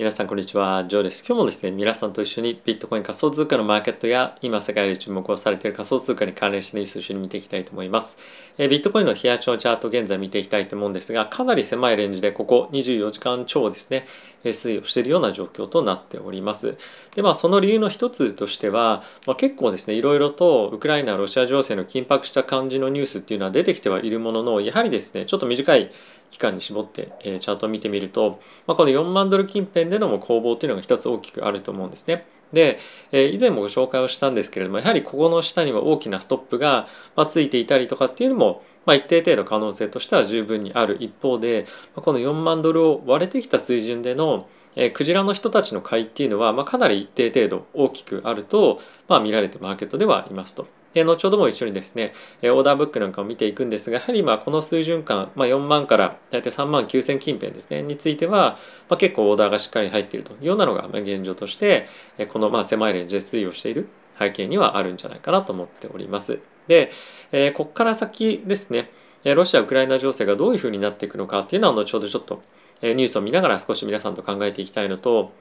皆さんこんにちは、ジョーです。今日もですね、皆さんと一緒にビットコイン仮想通貨のマーケットや今世界で注目をされている仮想通貨に関連したニュースを一緒に見ていきたいと思います。え、ビットコインの冷やしのチャート現在見ていきたいと思うんですが、かなり狭いレンジでここ24時間超ですね、推移をしているような状況となっております。で、まあその理由の一つとしては、まあ、結構ですね、いろいろとウクライナ、ロシア情勢の緊迫した感じのニュースっていうのは出てきてはいるものの、やはりですね、ちょっと短い期間に絞って、えー、チャートを見てみると、まあ、この4万ドル近辺での攻防というのが一つ大きくあると思うんですね。で、えー、以前もご紹介をしたんですけれどもやはりここの下には大きなストップが、まあ、ついていたりとかっていうのも、まあ、一定程度可能性としては十分にある一方で、まあ、この4万ドルを割れてきた水準での、えー、クジラの人たちの買いっていうのは、まあ、かなり一定程度大きくあると、まあ、見られてマーケットではいますと。で後ほども一緒にですねオーダーブックなんかを見ていくんですがやはりまあこの水準間、まあ、4万から大体3万9000近辺ですねについては、まあ、結構オーダーがしっかり入っているというようなのが現状としてこのまあ狭いレンジで推移をしている背景にはあるんじゃないかなと思っております。で、え、ここから先ですねロシア・ウクライナ情勢がどういうふうになっていくのかっていうのは後ほどちょっとニュースを見ながら少し皆さんと考えていきたいのと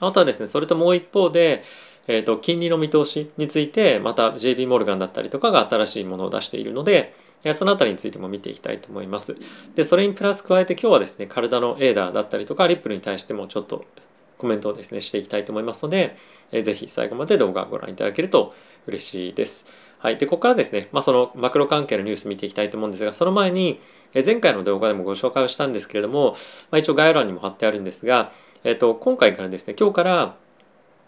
あとはですねそれともう一方でえーと、金利の見通しについてまた JP モルガンだったりとかが新しいものを出しているのでそのあたりについても見ていきたいと思います。でそれにプラス加えて今日はですねカルダのエーダーだったりとかリップルに対してもちょっとコメントをですねしていきたいと思いますので、えー、ぜひ最後まで動画をご覧いただけると嬉しいです。はい。で、ここからですね、まあ、そのマクロ関係のニュース見ていきたいと思うんですが、その前に、え前回の動画でもご紹介をしたんですけれども、まあ、一応概要欄にも貼ってあるんですが、えっ、と、今回からですね、今日から、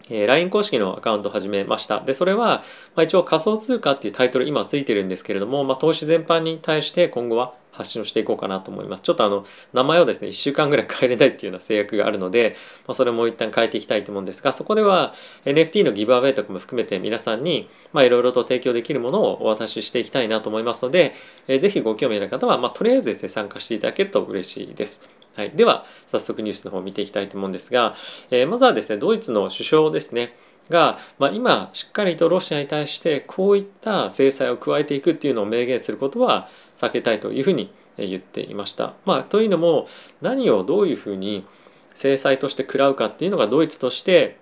えー、LINE 公式のアカウントを始めました。で、それは、まあ、一応仮想通貨っていうタイトル今ついてるんですけれども、まあ、投資全般に対して今後は発信をしていこうかなと思います。ちょっとあの、名前をですね、1週間ぐらい変えれないっていうような制約があるので、まあ、それも一旦変えていきたいと思うんですが、そこでは NFT のギブアウェイとかも含めて皆さんに、まあ、いろいろと提供できるものをお渡ししていきたいなと思いますので、えー、ぜひご興味ある方は、まあ、とりあえずですね、参加していただけると嬉しいです。はい、では、早速ニュースの方を見ていきたいと思うんですが、えー、まずはですね、ドイツの首相ですね、が、まあ、今しっかりとロシアに対してこういった制裁を加えていくっていうのを明言することは避けたいというふうに言っていました。まあ、というのも何をどういうふうに制裁として食らうかっていうのがドイツとして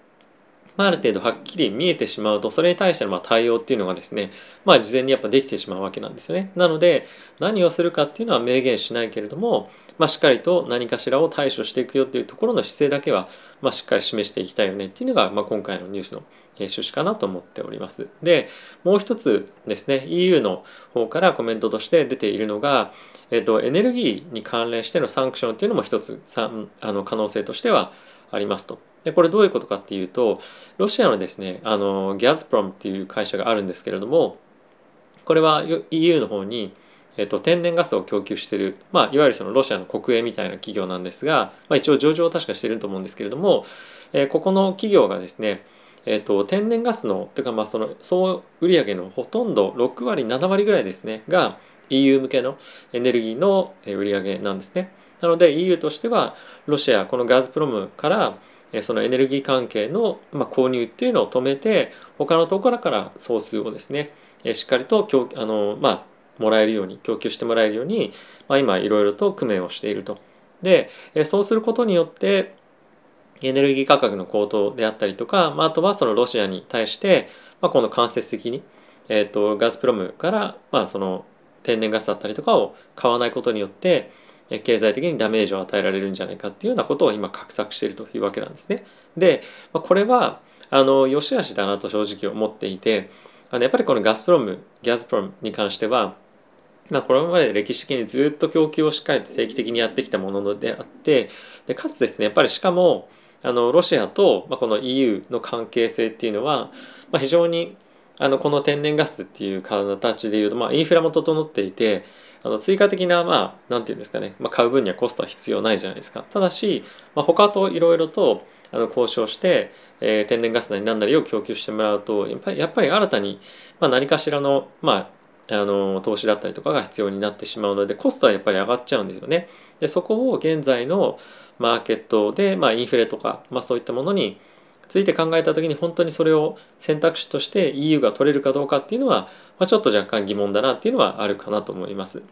あ、る程度はっきり見えてしまうとそれに対してのま対応っていうのがですねまあ事前にやっぱできてしまうわけなんですよねなので何をするかっていうのは明言しないけれども、まあ、しっかりと何かしらを対処していくよっていうところの姿勢だけは、まあ、しっかり示していきたいよねっていうのが、まあ、今回のニュースの趣旨かなと思っておりますでもう一つですね EU の方からコメントとして出ているのが、えっと、エネルギーに関連してのサンクションっていうのも一つあの可能性としてはありますと。でこれどういうことかっていうとロシアのですねあのギャズプロムっていう会社があるんですけれどもこれは EU の方に、えっと、天然ガスを供給している、まあ、いわゆるそのロシアの国営みたいな企業なんですが、まあ、一応上場を確かしてると思うんですけれども、えー、ここの企業がですねえーと、天然ガスのというかまあその総売上のほとんど6割7割ぐらいですねが EU 向けのエネルギーの売上なんですね。なので EU としてはロシアこのガズプロムからそのエネルギー関係のま購入っていうのを止めて他のところから総数をですねしっかりとあの、まあ、もらえるように供給してもらえるように、まあ、今いろいろと工面をしていると。でそうすることによってエネルギー価格の高騰であったりとか、まあ、とはそのロシアに対して、まあ、この間接的に、えーと、ガスプロムから、まあ、その天然ガスだったりとかを買わないことによって経済的にダメージを与えられるんじゃないかっていうようなことを今画策しているというわけなんですね。で、これはあの良し悪しだなと正直思っていてあのやっぱりこのガスプロムギャズプロムに関してはまあ、これまで歴史的にずっと供給をしっかりと定期的にやってきたものであってでかつですねやっぱりしかもあのロシアと、まあ、この EU の関係性っていうのは、まあ、非常にあのこの天然ガスっていう形でいうと、まあ、インフラも整っていてあの追加的なまあ何て言うんですかね、まあ、買う分にはコストは必要ないじゃないですかただし、まあ、他といろいろとあの交渉して、えー、天然ガスなり何なりを供給してもらうとやっぱりやっぱり新たに、まあ、何かしらのまああの投資だったりとかが必要になってしまうのでコストはやっぱり上がっちゃうんですよね。でそこを現在のマーケットで、まあ、インフレとか、まあ、そういったものについて考えた時に本当にそれを選択肢として EU が取れるかどうかっていうのは、まあ、ちょっと若干疑問だなっていうのはあるかなと思います。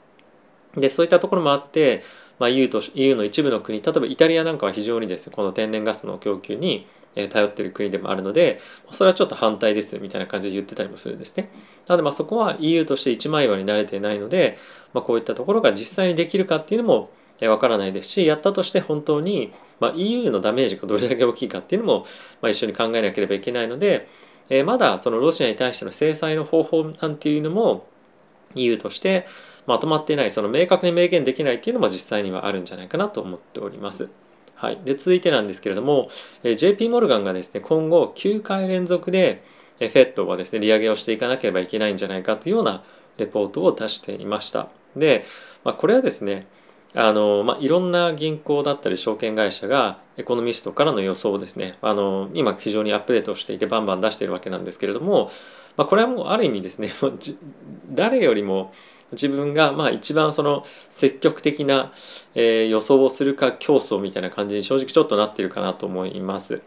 でそういったところもあって、まあ、EU, と EU の一部の国例えばイタリアなんかは非常にですねこの天然ガスの供給に頼ってる国でもあるのでそれはちょっと反対ですみたいな感じで言ってたりもするんですね。なのでまあそこは EU として一枚岩に慣れていないので、まあ、こういったところが実際にできるかっていうのもわからないですしやったとして本当に、まあ、EU のダメージがどれだけ大きいかっていうのも、まあ、一緒に考えなければいけないので、えー、まだそのロシアに対しての制裁の方法なんていうのも EU としてまとまっていないその明確に明言できないっていうのも実際にはあるんじゃないかなと思っております。はい、で続いてなんですけれども、えー、JP モルガンがですね今後9回連続で FED はですね利上げをしていかなければいけないんじゃないかというようなレポートを出していました。で、まあ、これはですねあの、まあ、いろんな銀行だったり証券会社がエコノミストからの予想をですねあの今非常にアップデートしていてバンバン出しているわけなんですけれども、まあ、これはもうある意味ですね 誰よりも自分がまあ一番その積極的な、えー、予想をするか競争みたいな感じに正直ちょっとなっているかなと思います。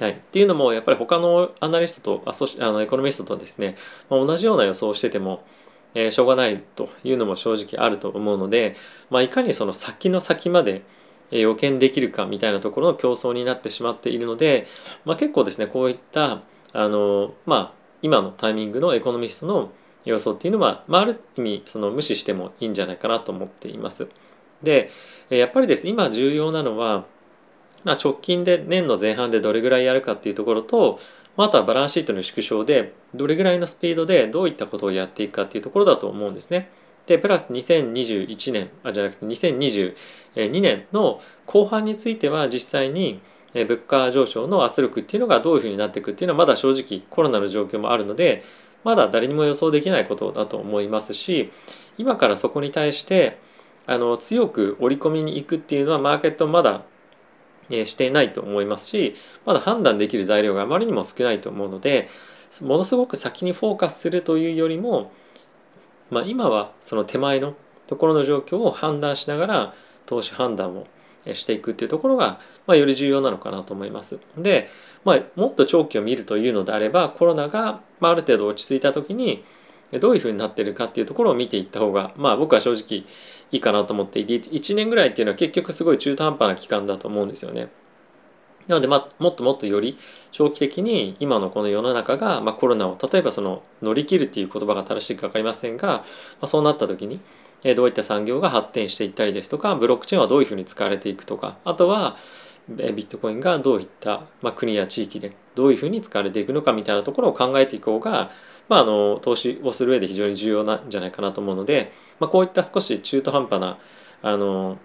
はい、っていうのもやっぱり他のアナリストとあそあのエコノミストとですね、まあ、同じような予想をしててもえー、しょうがないというのも正直あると思うので、まあ、いかにその先の先まで予見できるかみたいなところの競争になってしまっているので、まあ、結構ですねこういったあの、まあ、今のタイミングのエコノミストの予想っていうのは、まあ、ある意味その無視してもいいんじゃないかなと思っています。でやっぱりです今重要なのは、まあ、直近で年の前半でどれぐらいやるかっていうところとあとはバランスシートの縮小でどれぐらいのスピードでどういったことをやっていくかっていうところだと思うんですね。でプラス2021年あじゃなくて2022年の後半については実際に物価上昇の圧力っていうのがどういうふうになっていくっていうのはまだ正直コロナの状況もあるのでまだ誰にも予想できないことだと思いますし今からそこに対してあの強く織り込みに行くっていうのはマーケットまだしていないと思いますしまだ判断できる材料があまりにも少ないと思うのでものすごく先にフォーカスするというよりも、まあ、今はその手前のところの状況を判断しながら投資判断をしていくっていうところが、まあ、より重要なのかなと思います。で、まあ、もっと長期を見るというのであればコロナがある程度落ち着いた時にどういうふうになってるかっていうところを見ていった方がまあ僕は正直いいかなと思っていて1年ぐらいっていうのは結局すごい中途半端な期間だと思うんですよね。なので、まあ、もっともっとより長期的に今のこの世の中が、まあ、コロナを例えばその乗り切るっていう言葉が正しいか分かりませんが、まあ、そうなった時にどういった産業が発展していったりですとかブロックチェーンはどういうふうに使われていくとかあとはビットコインがどういった、まあ、国や地域でどういうふうに使われていくのかみたいなところを考えていこうがまあ、あの投資をする上で非常に重要なんじゃないかなと思うので、まあ、こういった少し中途半端なあの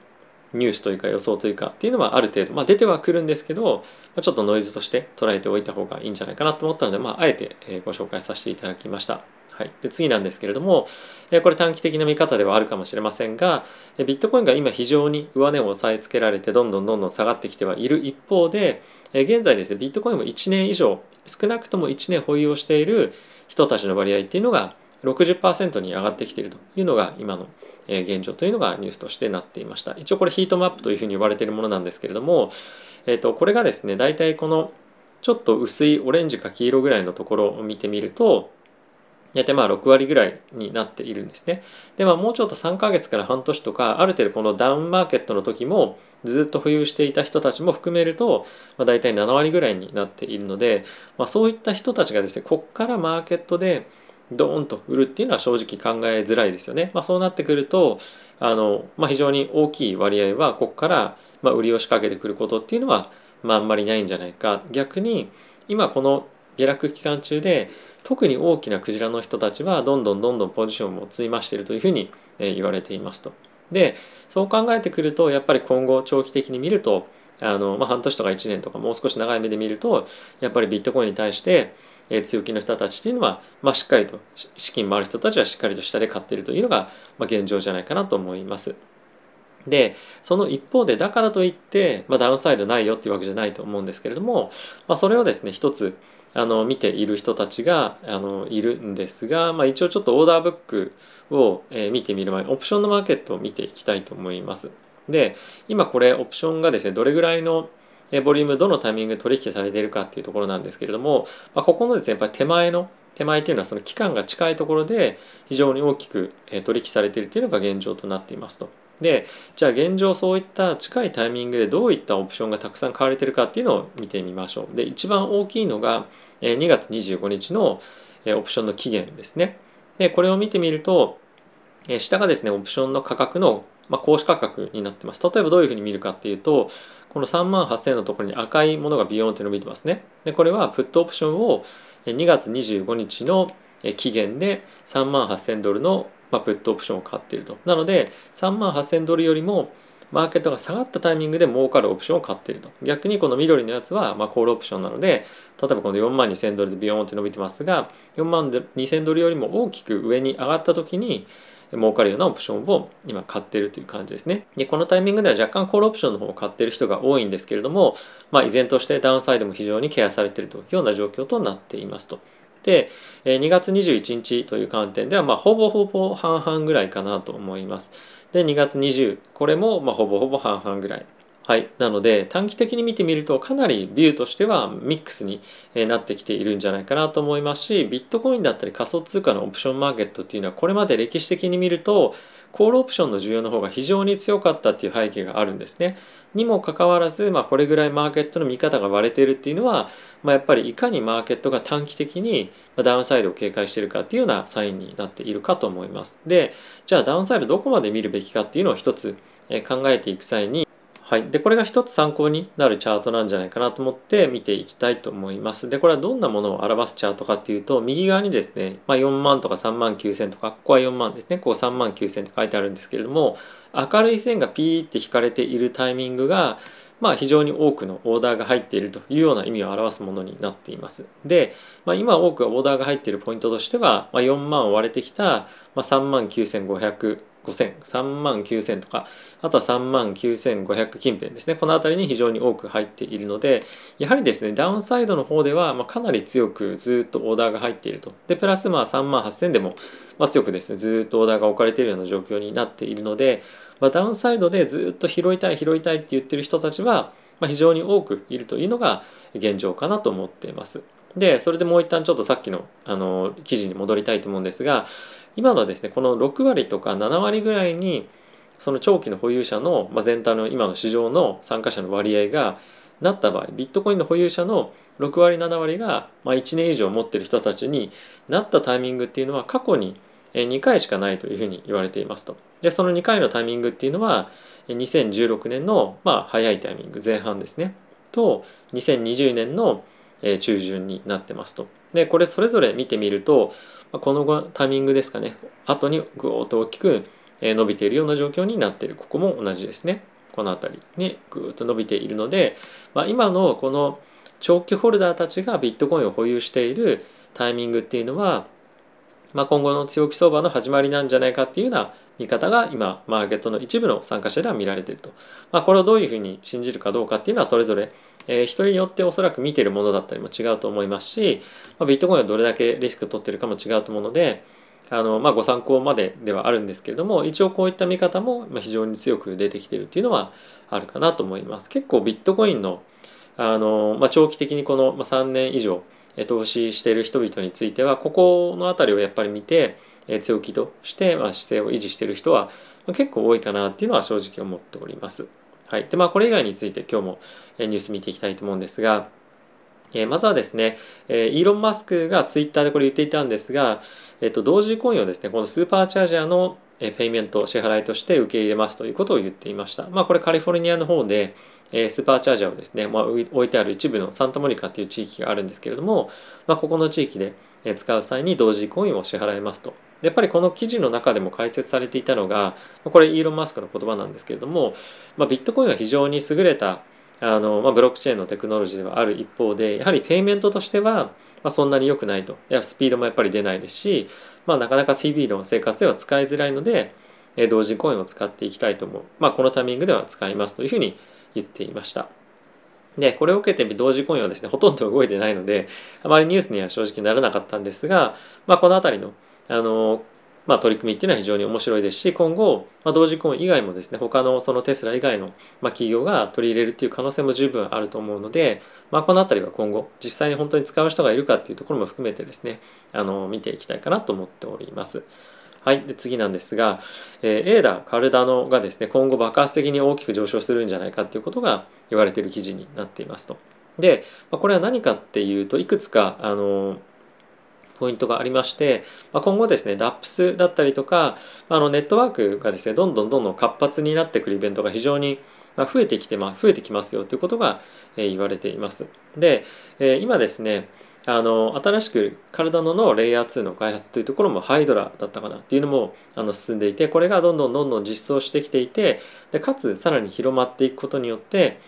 ニュースというか予想というかっていうのはある程度、まあ、出てはくるんですけど、まあ、ちょっとノイズとして捉えておいた方がいいんじゃないかなと思ったので、まあ、あえてご紹介させていただきました。はい、で次なんですけれども、えこれ短期的な見方ではあるかもしれませんが、えビットコインが今非常に上値を押さえつけられてどんどんどんどん下がってきてはいる一方で、え現在ですね、ビットコインも1年以上、少なくとも1年保有をしている人たちの割合っていうのが60%に上がってきているというのが今の現状というのがニュースとしてなっていました。一応これヒートマップというふうに呼ばれているものなんですけれども、えー、とこれがですね大体このちょっと薄いオレンジか黄色ぐらいのところを見てみると大体まあ6割ぐらいになっているんですね。でまあもうちょっと3ヶ月から半年とかある程度このダウンマーケットの時もずっと保有していた人たちも含めると、まあ、大体7割ぐらいになっているので、まあ、そういった人たちがですねこっからマーケットでドーンと売るっていうのは正直考えづらいですよね。まあ、そうなってくるとあの、まあ、非常に大きい割合はここからまあ売りを仕掛けてくることっていうのは、まあ、あんまりないんじゃないか逆に今この下落期間中で特に大きなクジラの人たちはどんどんどんどんポジションを積み増しているというふうに言われていますと。でそう考えてくるとやっぱり今後長期的に見るとあの、まあ、半年とか1年とかもう少し長い目で見るとやっぱりビットコインに対して強気の人たちっていうのは、まあ、しっかりと資金もある人たちはしっかりと下で買っているというのが、ま、現状じゃないかなと思います。でその一方でだからといって、まあ、ダウンサイドないよっていうわけじゃないと思うんですけれども、まあ、それをですね一つあの見ている人たちがあのいるんですが、まあ、一応ちょっとオーダーブックを、え見てみる前にオプションのマーケットを見ていきたいと思います。で今これオプションがですねどれぐらいのボリュームどのタイミングで取引されているかっていうところなんですけれども、まあ、ここのですねやっぱり手前の手前っていうのはその期間が近いところで非常に大きく取引されているというのが現状となっていますと。でじゃあ現状そういった近いタイミングでどういったオプションがたくさん買われてるかっていうのを見てみましょうで一番大きいのが2月25日のオプションの期限ですねでこれを見てみると下がですねオプションの価格のまあ、格子価格になってます。例えばどういうふうに見るかっていうと、この3万8000のところに赤いものがビヨーンって伸びてますね。で、これはプットオプションを2月25日の期限で3万8000ドルのまプットオプションを買っていると。なので、3万8000ドルよりもマーケットが下がったタイミングで儲かるオプションを買っていると。逆にこの緑のやつはまコールオプションなので、例えばこの4万2000ドルでビヨーンって伸びてますが、4万2000ドルよりも大きく上に上がった時に、儲かるようなオプションを今買ってるという感じですね。で、このタイミングでは若干コールオプションの方を買ってる人が多いんですけれども、まあ依然としてダウンサイドも非常にケアされているというような状況となっていますと。で、2月21日という観点では、まあほぼほぼ半々ぐらいかなと思います。で、2月20、これもまほぼほぼ半々ぐらい。はい、なので短期的に見てみるとかなりビューとしてはミックスになってきているんじゃないかなと思いますしビットコインだったり仮想通貨のオプションマーケットっていうのはこれまで歴史的に見るとコールオプションの需要の方が非常に強かったっていう背景があるんですね。にもかかわらず、まあ、これぐらいマーケットの見方が割れているっていうのは、まあ、やっぱりいかにマーケットが短期的にダウンサイドを警戒しているかっていうようなサインになっているかと思います。でじゃあダウンサイドどこまで見るべきかっていうのを一つ考えていく際にはい、でこれが一つ参考になるチャートなんじゃないかなと思って見ていきたいと思います。でこれはどんなものを表すチャートかっていうと右側にですね、まあ、4万とか3万9000とかここは4万ですねこう3万9000って書いてあるんですけれども明るい線がピーって引かれているタイミングがまあ、非常に多くのオーダーが入っているというような意味を表すものになっています。で、まあ、今多くオーダーが入っているポイントとしては、まあ、4万を割れてきた、まあ、3万9500 5000、3万9000とか、あとは3万9500近辺ですね。この辺りに非常に多く入っているので、やはりですね、ダウンサイドの方では、まかなり強くずっとオーダーが入っていると。で、プラスまあ3万8000でも、まあ、強くですね、ずっとオーダーが置かれているような状況になっているので、まあ、ダウンサイドでずっと拾いたい、拾いたいって言ってる人たちは、まあ、非常に多くいるというのが現状かなと思っています。で、それでもう一旦ちょっとさっきのあの記事に戻りたいと思うんですが、今のですねこの6割とか7割ぐらいにその長期の保有者の、まあ、全体の今の市場の参加者の割合がなった場合ビットコインの保有者の6割7割が、まあ、1年以上持ってる人たちになったタイミングっていうのは過去に2回しかないというふうに言われていますと。でその2回のタイミングっていうのは2016年のまあ早いタイミング前半ですねと2020年の中旬になってますと。でこれそれぞれ見てみるとこのタイミングですかね後にぐーっと大きく伸びているような状況になっているここも同じですねこの辺りにぐーっと伸びているので、まあ、今のこの長期ホルダーたちがビットコインを保有しているタイミングっていうのは、まあ、今後の強気相場の始まりなんじゃないかっていうような見方が今マーケットの一部の参加者では見られていると、まあ、これをどういうふうに信じるかどうかっていうのはそれぞれえー、人によっておそらく見てるものだったりも違うと思いますし、まあ、ビットコインはどれだけリスクを取ってるかも違うと思うのであの、まあ、ご参考までではあるんですけれども一応こういった見方も非常に強く出てきてるっていうのはあるかなと思います。結構ビットコインのあの、まあ、長期的にこの3年以上投資している人々についてはここの辺りをやっぱり見て強気として、まあ、姿勢を維持している人は結構多いかなっていうのは正直思っております。はい。で、まあ、これ以外について今日もニュース見ていきたいと思うんですが、えまずはですね、えイーロン・マスクがツイッターでこれ言っていたんですが、えっと、同時コインをですね、このスーパーチャージャーのペイメント、支払いとして受け入れますということを言っていました。まあ、これカリフォルニアの方で、えスーパーチャージャーをですね、まあ、置いてある一部のサンタモニカっていう地域があるんですけれども、まあ、ここの地域で使う際に同時コインを支払いますと。やっぱりこの記事の中でも解説されていたのがこれイーロン・マスクの言葉なんですけれども、まあ、ビットコインは非常に優れたあの、ま、ブロックチェーンのテクノロジーではある一方でやはりペイメントとしては、まあ、そんなに良くないとスピードもやっぱり出ないですし、まあ、なかなか CB の生活では使いづらいのでえ同時コインを使っていきたいと思う、まあ、このタイミングでは使いますというふうに言っていました。で、これを受けて同時コインはですね、ほとんど動いてないので、あまりニュースには正直ならなかったんですが、まあ、この辺りのあの、まあ、取り組みっていうのは非常に面白いですし今後、まあ、同時婚以外もですね他のそのテスラ以外の、ま、企業が取り入れるっていう可能性も十分あると思うので、まあ、この辺りは今後実際に本当に使う人がいるかっていうところも含めてですねあの見ていきたいかなと思っております。はい、で次なんですが、えー、エーダ、カルダノがですね今後爆発的に大きく上昇するんじゃないかっていうことが言われている記事になっていますと。で、まあ、これは何かっていうといくつかあのポイントがありまして、まあ、今後ですね DAPS だったりとかあのネットワークがですねどんどんどんどん活発になってくるイベントが非常に増えてきて、まあ、増えてきますよということが、え、言われています。で、え、今ですねあの新しくカルダノのレイヤー2の開発というところもハイドラだったかなっていうのもあの進んでいてこれがどんどんどんどん実装してきていてでかつさらに広まっていくことによって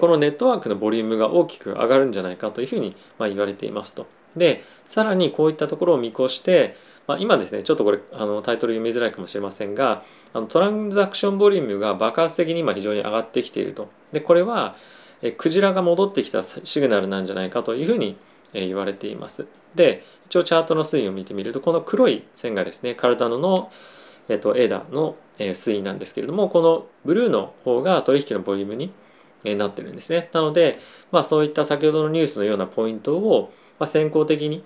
このネットワークのボリュームが大きく上がるんじゃないかというふうにま言われていますと。でさらにこういったところを見越して、まあ、今ですねちょっとこれあのタイトル読みづらいかもしれませんがあのトランザクションボリュームが爆発的に今非常に上がってきていると。でこれはえクジラが戻ってきたシグナルなんじゃないかというふうに言われています。で一応チャートの推移を見てみるとこの黒い線がですねカルタノの、えーと、エーダの、推移なんですけれどもこのブルーの方が取引のボリュームに、なってるんですね。なので、まあ、そういった先ほどのニュースのようなポイントを、まあ、先行的に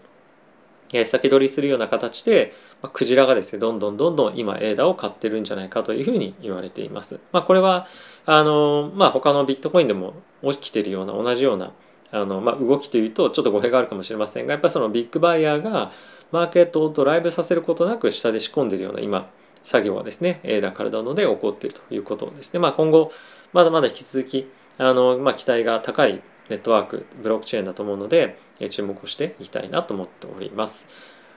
先取りするような形で、まあ、クジラがですねどんどんどんどん今エーダを買ってるんじゃないかというふうに言われています。まあ、これはあの、まあ、他のビットコインでも起きてるような同じようなあの、まあ、動きというとちょっと語弊があるかもしれませんがやっぱりそのビッグバイヤーがマーケットをドライブさせることなく下で仕込んでいるような今作業はですねエーダカルダノで起こっているということですね。まあ、今後まだまだ引き続きあの、ま、期待が高いネットワークブロックチェーンだと思うので注目をしていきたいなと思っております。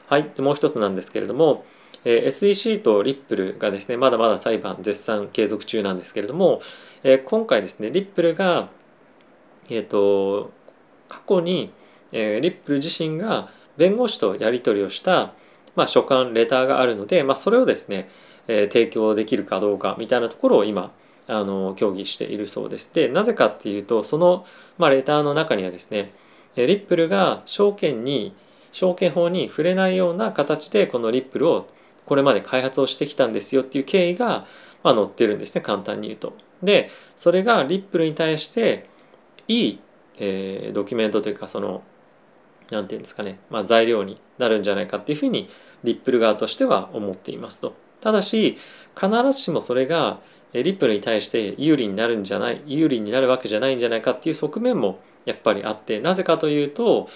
はい、でもう一つなんですけれども、え SEC とリップルがですねまだまだ裁判絶賛継続中なんですけれども、え今回ですねリップルがえっ、ー、と過去に、えー、リップル自身が弁護士とやり取りをした、まあ、書簡レターがあるので、まあ、それをですね、えー、提供できるかどうかみたいなところを今あの協議しているそうです。でなぜかっていうとその、まあ、レターの中にはですねリップルが証券に証券法に触れないような形でこのリップルをこれまで開発をしてきたんですよっていう経緯が、まあ、載ってるんですね簡単に言うと。でそれがリップルに対していいえー、ドキュメントというかその何て言うんですかね、まあ、材料になるんじゃないかっていうふうにリップル側としては思っていますと。ただし必ずしもそれがリップルに対して有利になるんじゃない有利になるわけじゃないんじゃないかっていう側面もやっぱりあってなぜかというと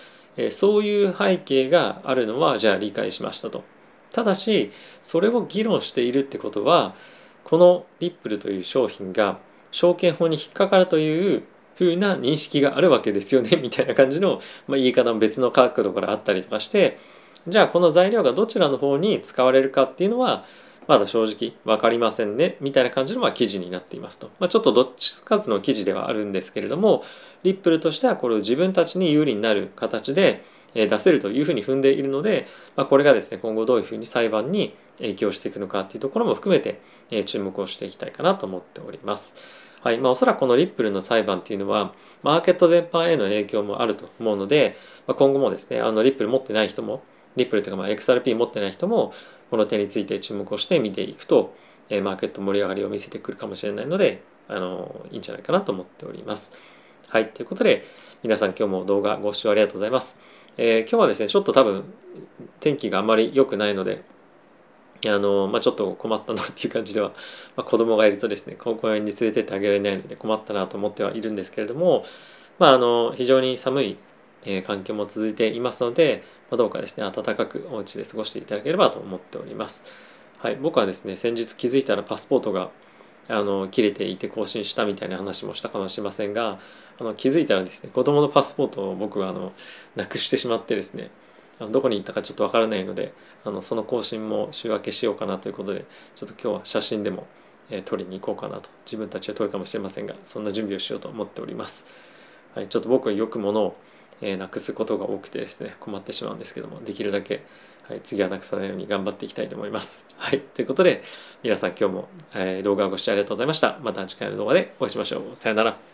そういう背景があるのはじゃあ理解しましたと。ただしそれを議論しているってことはこのリップルという商品が証券法に引っかかるという風な認識があるわけですよね みたいな感じの、まあ、言い方も別の角度からあったりとかしてじゃあこの材料がどちらの方に使われるかっていうのはまだ正直分かりませんねみたいな感じのまあ記事になっていますと、まあ、ちょっとどっちつかつの記事ではあるんですけれどもリップルとしてはこれを自分たちに有利になる形で出せるというふうに踏んでいるので、まあ、これがですね今後どういうふうに裁判に影響していくのかっていうところも含めて注目をしていきたいかなと思っております。はいまあ、おそらくこのリップルの裁判っていうのはマーケット全般への影響もあると思うので、まあ、今後もですねあのリップル持ってない人もリップルというかまあ XRP 持ってない人もこの点について注目をして見ていくと、えー、マーケット盛り上がりを見せてくるかもしれないのであのいいんじゃないかなと思っております。はい、ということで皆さん今日も動画ご視聴ありがとうございます。えー、今日はですねちょっと多分天気があまり良くないのであの、まあ、ちょっと困ったなっていう感じでは、まあ、子供がいるとですね公園に連れてってあげられないので困ったなと思ってはいるんですけれども、まあ、あの非常に寒い、え、環境も続いていますので、ま、どうかですね暖かくお家で過ごしていただければと思っております。はい、僕はですね先日気づいたらパスポートがあの切れていて更新したみたいな話もしたかもしれませんがあの気づいたらですね子供のパスポートを僕はあのなくしてしまってですねあのどこに行ったかちょっとわからないのであのその更新も週明けしようかなということでちょっと今日は写真でも、えー、撮りに行こうかなと自分たちは撮るかもしれませんがそんな準備をしようと思っております、はい、ちょっと僕はよく物を、えー、なくすことが多くてですね困ってしまうんですけどもできるだけ、はい、次はなくさないように頑張っていきたいと思います。はいということで皆さん今日も、えー、動画をご視聴ありがとうございました。また次回の動画でお会いしましょう。さよなら。